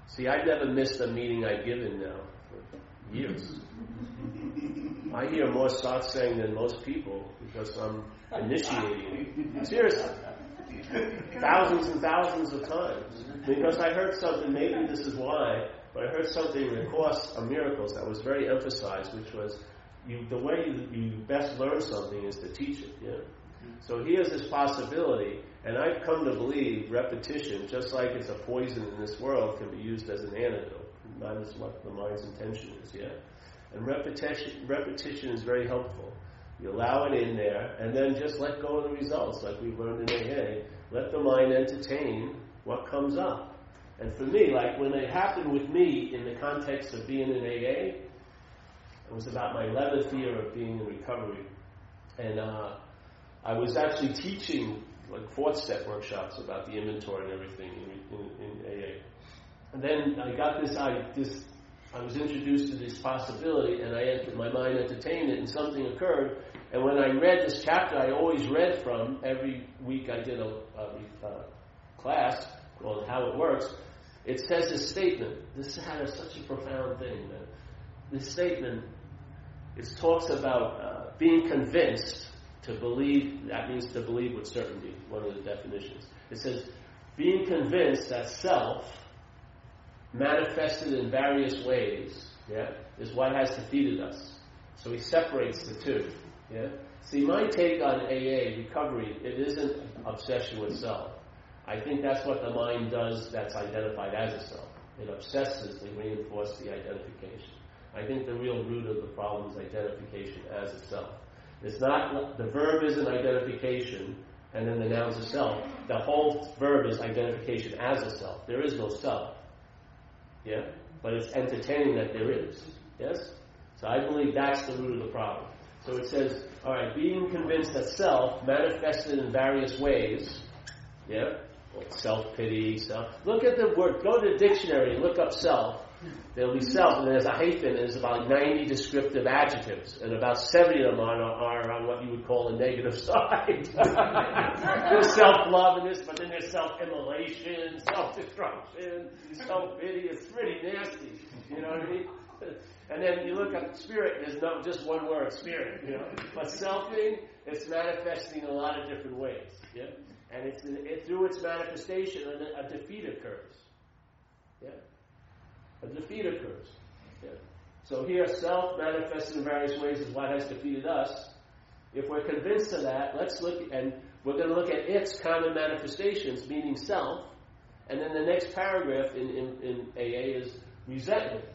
See, I've never missed a meeting I've given now for years. I hear more satsang than most people because I'm initiating. Seriously, thousands and thousands of times because I heard something. Maybe this is why, but I heard something in the Course of Miracles that was very emphasized, which was you, the way you, you best learn something is to teach it. Yeah. Mm-hmm. So here's this possibility, and I've come to believe repetition, just like it's a poison in this world, can be used as an antidote. Mm-hmm. Not as what the mind's intention is. Yeah. And repetition, repetition is very helpful. You allow it in there, and then just let go of the results, like we've learned in AA. Let the mind entertain what comes up. And for me, like when it happened with me in the context of being in AA, it was about my 11th year of being in recovery. And uh, I was actually teaching like fourth step workshops about the inventory and everything in, in, in AA. And then I got this, I, this, I was introduced to this possibility, and I entered, my mind entertained it, and something occurred. And when I read this chapter, I always read from every week I did a, a, a class called How It Works. It says this statement. This had a, such a profound thing. This statement, it talks about uh, being convinced to believe. That means to believe with certainty. One of the definitions. It says being convinced that self manifested in various ways, yeah, is what has defeated us. So he separates the two. Yeah. See, my take on AA recovery, it isn't obsession with self. I think that's what the mind does that's identified as a self. It obsesses to reinforce the identification. I think the real root of the problem is identification as a self. It's not, the verb isn't identification and then the noun's a self. The whole verb is identification as a self. There is no self. Yeah? But it's entertaining that there is. Yes? So I believe that's the root of the problem. So it says, all right, being convinced that self manifested in various ways, yeah, self pity, self. Look at the word. Go to the dictionary and look up self. There'll be self, and there's a hyphen, and there's about 90 descriptive adjectives, and about 70 of them are, are on what you would call a negative side. there's self-love and this, but then there's self-immolation, self-destruction, self-pity. It's pretty nasty. You know what I mean? And then you look at spirit, there's no just one word, spirit, you know. But selfing, it's manifesting in a lot of different ways. Yeah? And it's it, through its manifestation a, a defeat occurs. Yeah? A defeat occurs. Yeah? So here self manifested in various ways is what has defeated us. If we're convinced of that, let's look and we're going to look at its common manifestations, meaning self. And then the next paragraph in, in, in AA is resentment.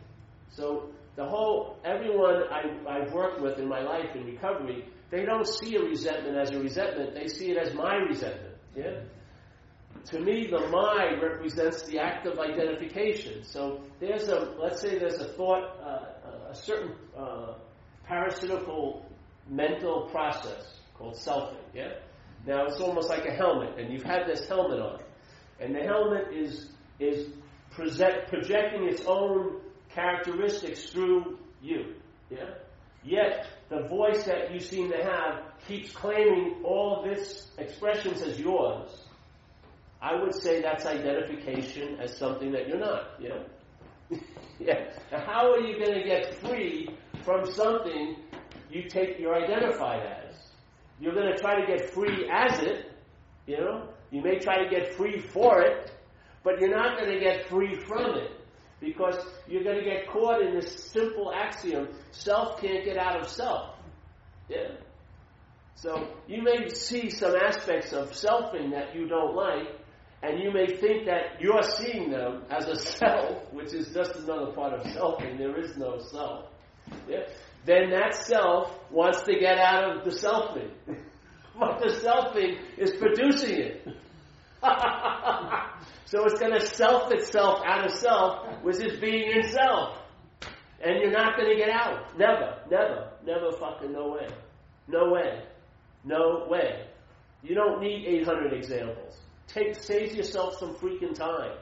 So the whole, everyone I, I've worked with in my life in recovery, they don't see a resentment as a resentment. They see it as my resentment. Yeah? To me, the my represents the act of identification. So there's a, let's say there's a thought, uh, a certain uh, parasitical mental process called selfing. Yeah? Now it's almost like a helmet, and you've had this helmet on, and the helmet is is present, projecting its own characteristics through you. Yeah? Yet the voice that you seem to have keeps claiming all of its expressions as yours. I would say that's identification as something that you're not. Yeah? yeah. Now how are you going to get free from something you take you're identified as? You're going to try to get free as it, you know? You may try to get free for it, but you're not going to get free from it because you're going to get caught in this simple axiom self can't get out of self. Yeah. So you may see some aspects of selfing that you don't like, and you may think that you're seeing them as a self, which is just another part of selfing. There is no self. Yeah? Then that self wants to get out of the selfing. but the selfing is producing it. so it's going to self itself out of self, which is being in self. And you're not going to get out. Never, never, never fucking no way. No way. No way. You don't need 800 examples. Take, save yourself some freaking time.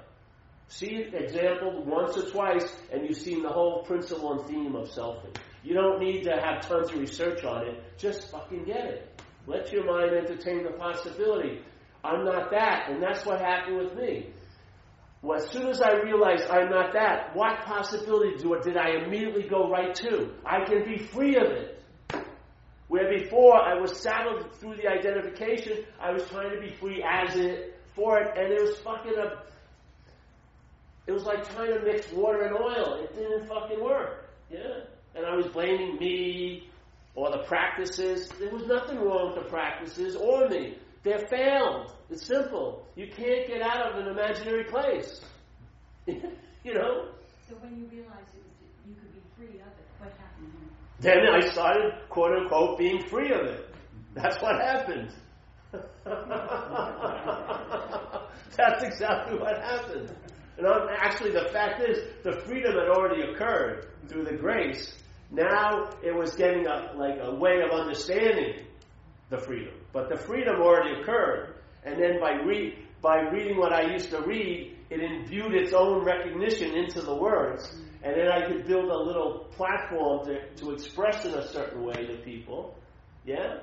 See an example once or twice, and you've seen the whole principle and theme of selfing. You don't need to have tons of research on it. Just fucking get it. Let your mind entertain the possibility. I'm not that, and that's what happened with me. Well, as soon as I realized I'm not that, what possibility did I immediately go right to? I can be free of it. Where before I was saddled through the identification, I was trying to be free as it, for it, and it was fucking a. It was like trying to mix water and oil. It didn't fucking work. Yeah. And I was blaming me or the practices. There was nothing wrong with the practices or me. They're failed. It's simple. You can't get out of an imaginary place. you know? So when you realized it was, you could be free of it, what happened then? Then I started, quote unquote, being free of it. That's what happened. That's exactly what happened. And actually, the fact is, the freedom had already occurred through the grace. Now it was getting a, like a way of understanding the freedom. But the freedom already occurred. And then by, re- by reading what I used to read, it imbued its own recognition into the words. And then I could build a little platform to, to express in a certain way to people. Yeah?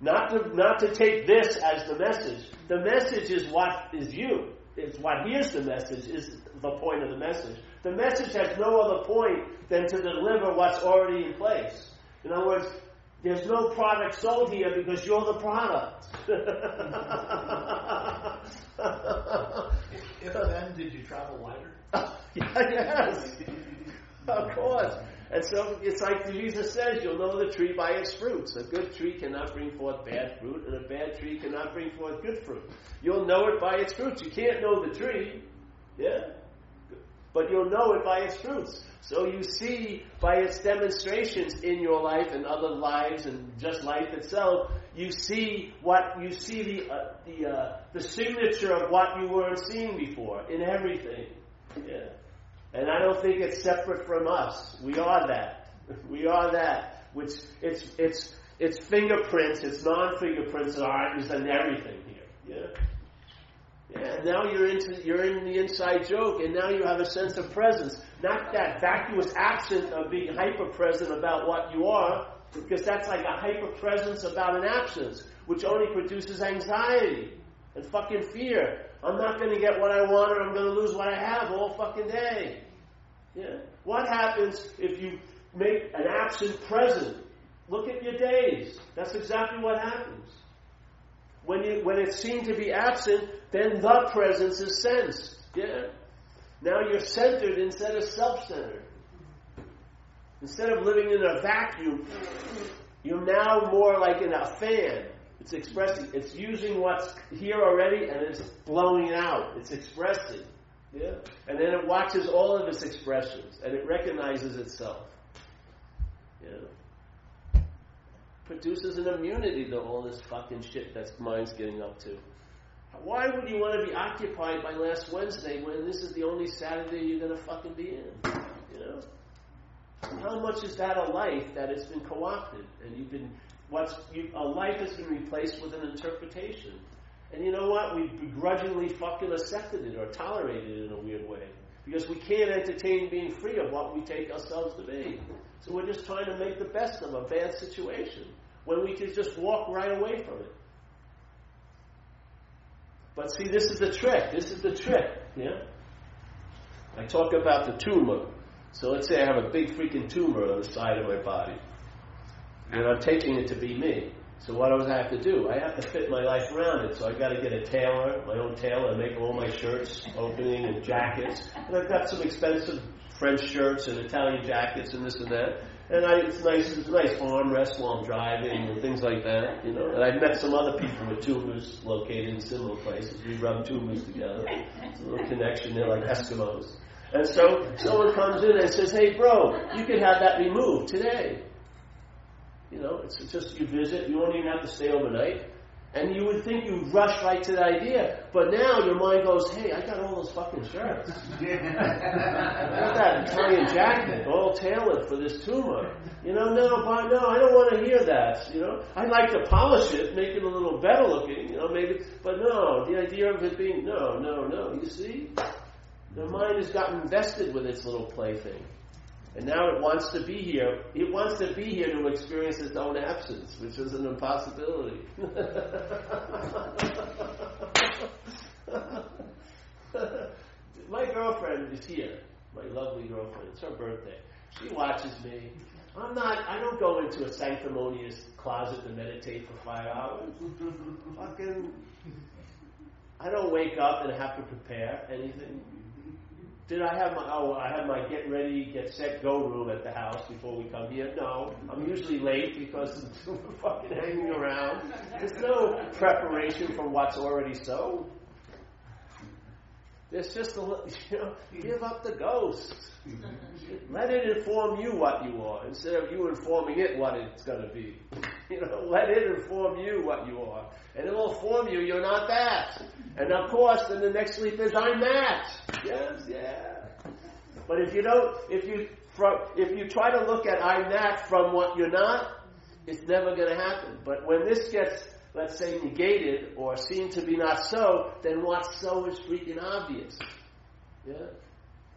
Not to, not to take this as the message. The message is what is you. It's what here's the message, is the point of the message. The message has no other point than to deliver what's already in place. In other words, there's no product sold here because you're the product. if, if then did you travel wider? yes, of course. And so it's like Jesus says, you'll know the tree by its fruits. A good tree cannot bring forth bad fruit, and a bad tree cannot bring forth good fruit. You'll know it by its fruits. You can't know the tree, yeah, but you'll know it by its fruits. So you see by its demonstrations in your life and other lives and just life itself, you see what you see the uh, the uh, the signature of what you weren't seeing before in everything. Yeah. And I don't think it's separate from us. We are that. We are that. Which it's it's it's fingerprints, it's non-fingerprints are is in everything here. Yeah. Yeah, now you're into you're in the inside joke, and now you have a sense of presence. Not that vacuous absent of being hyper present about what you are, because that's like a hyper presence about an absence, which only produces anxiety and fucking fear. I'm not going to get what I want, or I'm going to lose what I have all fucking day. Yeah. What happens if you make an absent present? Look at your days. That's exactly what happens. When, you, when it seemed to be absent, then the presence is sensed. Yeah? Now you're centered instead of self centered. Instead of living in a vacuum, you're now more like in a fan. It's expressing, it's using what's here already and it's blowing it out. It's expressing. Yeah? And then it watches all of its expressions and it recognizes itself. Yeah? Produces an immunity to all this fucking shit that mind's getting up to. Why would you want to be occupied by last Wednesday when this is the only Saturday you're going to fucking be in? You know? How much is that a life that has been co-opted and you've been what's you, a life has been replaced with an interpretation? And you know what? We begrudgingly fucking accepted it or tolerated it in a weird way. Because we can't entertain being free of what we take ourselves to be. So we're just trying to make the best of a bad situation when we could just walk right away from it. But see, this is the trick. This is the trick. Yeah? I talk about the tumor. So let's say I have a big freaking tumor on the side of my body. And I'm taking it to be me. So what do I have to do? I have to fit my life around it. So I've got to get a tailor, my own tailor, and make all my shirts opening and jackets. And I've got some expensive French shirts and Italian jackets and this and that. And I, it's nice, it's nice armrest while I'm driving and things like that, you know. And I've met some other people with tumors located in similar places. We rub tumors together. It's a little connection. They're like Eskimos. And so someone comes in and says, "Hey, bro, you can have that removed today." You know, it's just you visit. You don't even have to stay overnight. And you would think you'd rush right to the idea, but now your mind goes, "Hey, I got all those fucking shirts. I got that Italian jacket, all tailored for this tumor. You know, no, but no, I don't want to hear that. You know, I'd like to polish it, make it a little better looking. You know, maybe, but no, the idea of it being no, no, no. You see, the mind has gotten invested with its little plaything. And now it wants to be here. It wants to be here to experience its own absence, which is an impossibility. my girlfriend is here. My lovely girlfriend. It's her birthday. She watches me. I'm not, I don't go into a sanctimonious closet to meditate for five hours. Fucking, I don't wake up and have to prepare anything. Did I have my oh I had my get ready, get set, go room at the house before we come here? No. I'm usually late because we're fucking hanging around. There's no preparation for what's already so. There's just a little, you know, mm-hmm. give up the ghost. Mm-hmm. Let it inform you what you are instead of you informing it what it's going to be. You know, let it inform you what you are, and it will inform you you're not that. And of course, then the next sleep is I'm that. Yes, yeah. But if you don't, if you from, if you try to look at I'm that from what you're not, it's never going to happen. But when this gets, let's say, negated or seen to be not so, then what's so is freaking obvious. Yeah.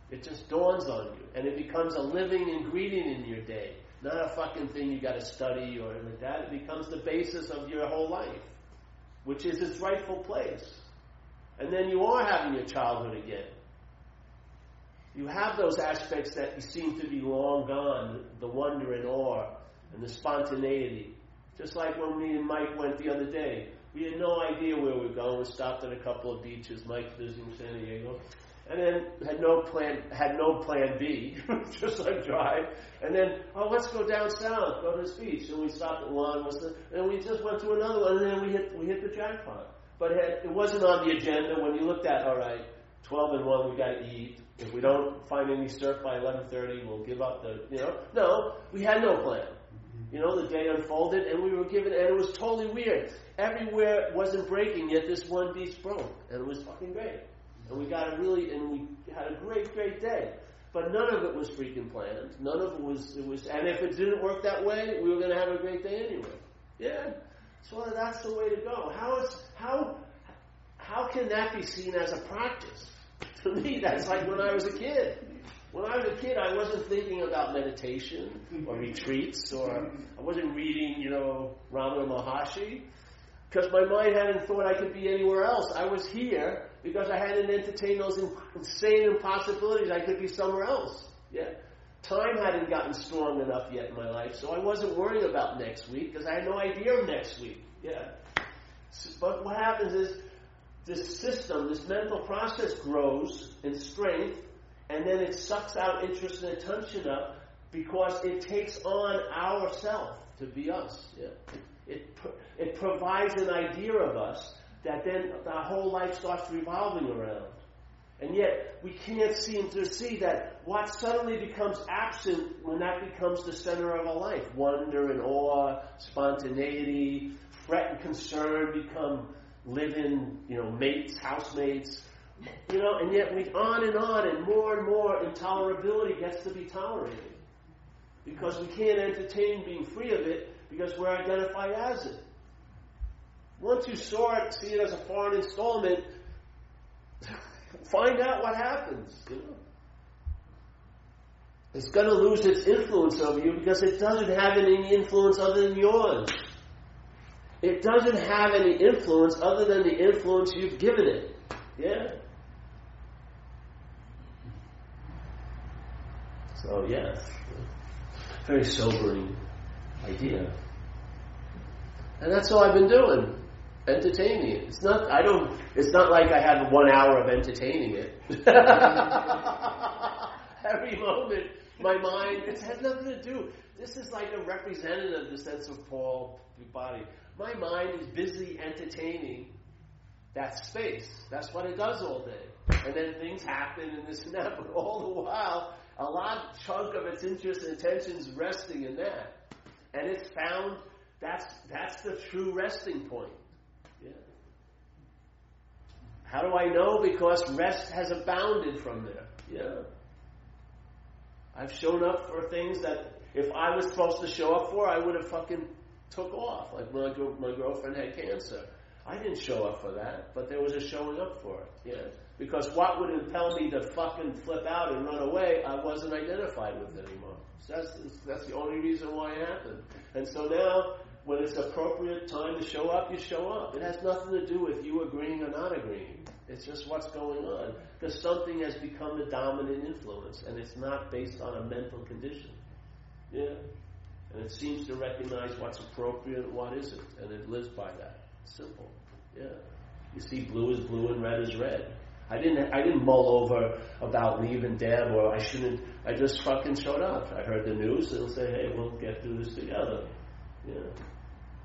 It just dawns on you, and it becomes a living ingredient in your day. Not a fucking thing you got to study or like that. It becomes the basis of your whole life, which is its rightful place. And then you are having your childhood again. You have those aspects that seem to be long gone the wonder and awe and the spontaneity. Just like when me and Mike went the other day. We had no idea where we were going. We stopped at a couple of beaches. Mike visiting San Diego and then had no plan had no plan B, just like drive. And then oh let's go down south, go to this beach, and we stopped at one, was the, and we just went to another one, and then we hit we hit the jackpot. But it, had, it wasn't on the agenda when you looked at all right, twelve and one, we got to eat. If we don't find any surf by eleven thirty, we'll give up the you know. No, we had no plan. You know, the day unfolded, and we were given, and it was totally weird. Everywhere wasn't breaking, yet this one beach broke, and it was fucking great. And we got a really, and we had a great, great day. But none of it was freaking planned. None of it was, it was, and if it didn't work that way, we were going to have a great day anyway. Yeah. So that's the way to go. How is, how, how can that be seen as a practice? To me, that's like when I was a kid. When I was a kid, I wasn't thinking about meditation or retreats, or I wasn't reading, you know, Ramana Maharshi, because my mind hadn't thought I could be anywhere else. I was here because I hadn't entertained those insane impossibilities. I could be somewhere else. Yeah. Time hadn't gotten strong enough yet in my life, so I wasn't worrying about next week because I had no idea of next week. Yeah. But what happens is this system, this mental process grows in strength, and then it sucks out interest and attention up because it takes on ourself to be us. Yeah. It, it provides an idea of us that then our whole life starts revolving around. And yet, we can't seem to see that what suddenly becomes absent when that becomes the center of our life. Wonder and awe, spontaneity, fret and concern become living, you know, mates, housemates. You know, and yet we on and on, and more and more intolerability gets to be tolerated. Because we can't entertain being free of it because we're identified as it. Once you saw it, see it as a foreign installment, find out what happens. You know? It's going to lose its influence over you because it doesn't have any influence other than yours. It doesn't have any influence other than the influence you've given it. Yeah? So, yes. Very sobering idea. And that's all I've been doing. Entertaining it. It's not I don't it's not like I had one hour of entertaining it. Every moment my mind it has nothing to do. This is like a representative the sense of Paul body. My mind is busy entertaining that space. That's what it does all day. And then things happen and this and that, but all the while, a large chunk of its interest and attention is resting in that. And it's found that's that's the true resting point. Yeah. How do I know? Because rest has abounded from there. Yeah. I've shown up for things that if I was supposed to show up for, I would have fucking took off. Like my my girlfriend had cancer. I didn't show up for that, but there was a showing up for it. Yeah. Because what would impel me to fucking flip out and run away, I wasn't identified with anymore. So that's that's the only reason why it happened. And so now, when it's appropriate time to show up, you show up. It has nothing to do with you agreeing or not agreeing. It's just what's going on. Because something has become the dominant influence, and it's not based on a mental condition. Yeah. And it seems to recognize what's appropriate and what isn't, and it lives by that. Simple. Yeah. You see, blue is blue and red is red. I didn't. I didn't mull over about leaving Deb or I shouldn't. I just fucking showed up. I heard the news and say, "Hey, we'll get through this together." Yeah.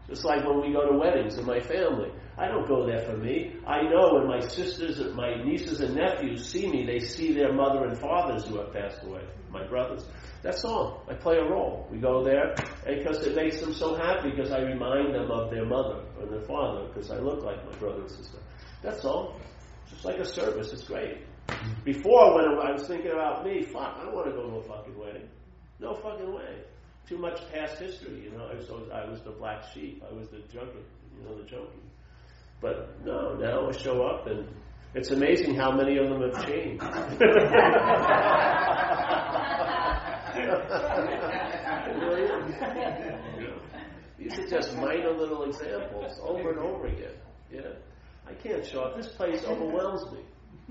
Just like when we go to weddings in my family. I don't go there for me. I know when my sisters, and my nieces and nephews see me, they see their mother and fathers who have passed away, my brothers. That's all. I play a role. We go there because it makes them so happy because I remind them of their mother or their father because I look like my brother and sister. That's all. Just like a service. It's great. Before, when I was thinking about me, fuck, I don't want to go to a fucking wedding. No fucking way. Too much past history, you know. I was, I was the black sheep. I was the junkie, you know, the junkie. But no, now I show up and it's amazing how many of them have changed. It really is. These are just minor little examples over and over again. Yeah. I can't show up. This place overwhelms me.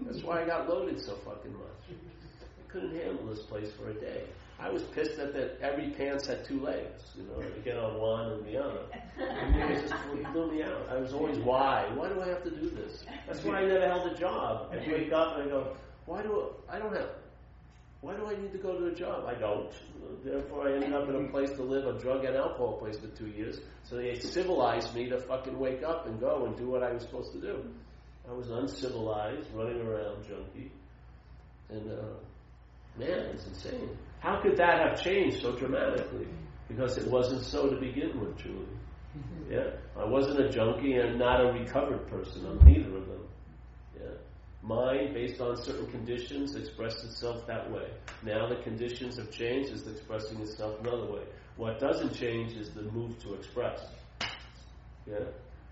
That's why I got loaded so fucking much. I couldn't handle this place for a day. I was pissed that, that every pants had two legs, you know, to get on one and the other. And it just blew me out. I was always, why? Why do I have to do this? That's why I never held a job. I wake up and I go, why do I, I don't have, why do I need to go to a job? I don't. Therefore, I ended up in a place to live, a drug and alcohol place for two years. So they civilized me to fucking wake up and go and do what I was supposed to do. I was uncivilized, running around junkie. And, uh, man, it's insane. How could that have changed so dramatically? Because it wasn't so to begin with, truly. Yeah, I wasn't a junkie and not a recovered person. I'm neither of them. Mind based on certain conditions expressed itself that way. Now the conditions have changed; it's expressing itself another way. What doesn't change is the move to express. Yeah,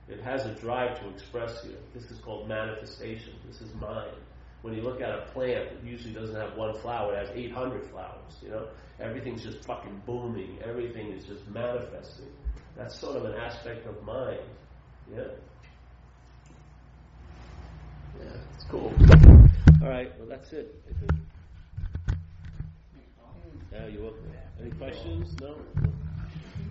it has a drive to express here. This is called manifestation. This is mind when you look at a plant, it usually doesn't have one flower, it has 800 flowers, you know? Everything's just fucking booming. Everything is just manifesting. That's sort of an aspect of mind. Yeah? Yeah, it's cool. All right, well, that's it. I think. Yeah, you're welcome. Any questions? No?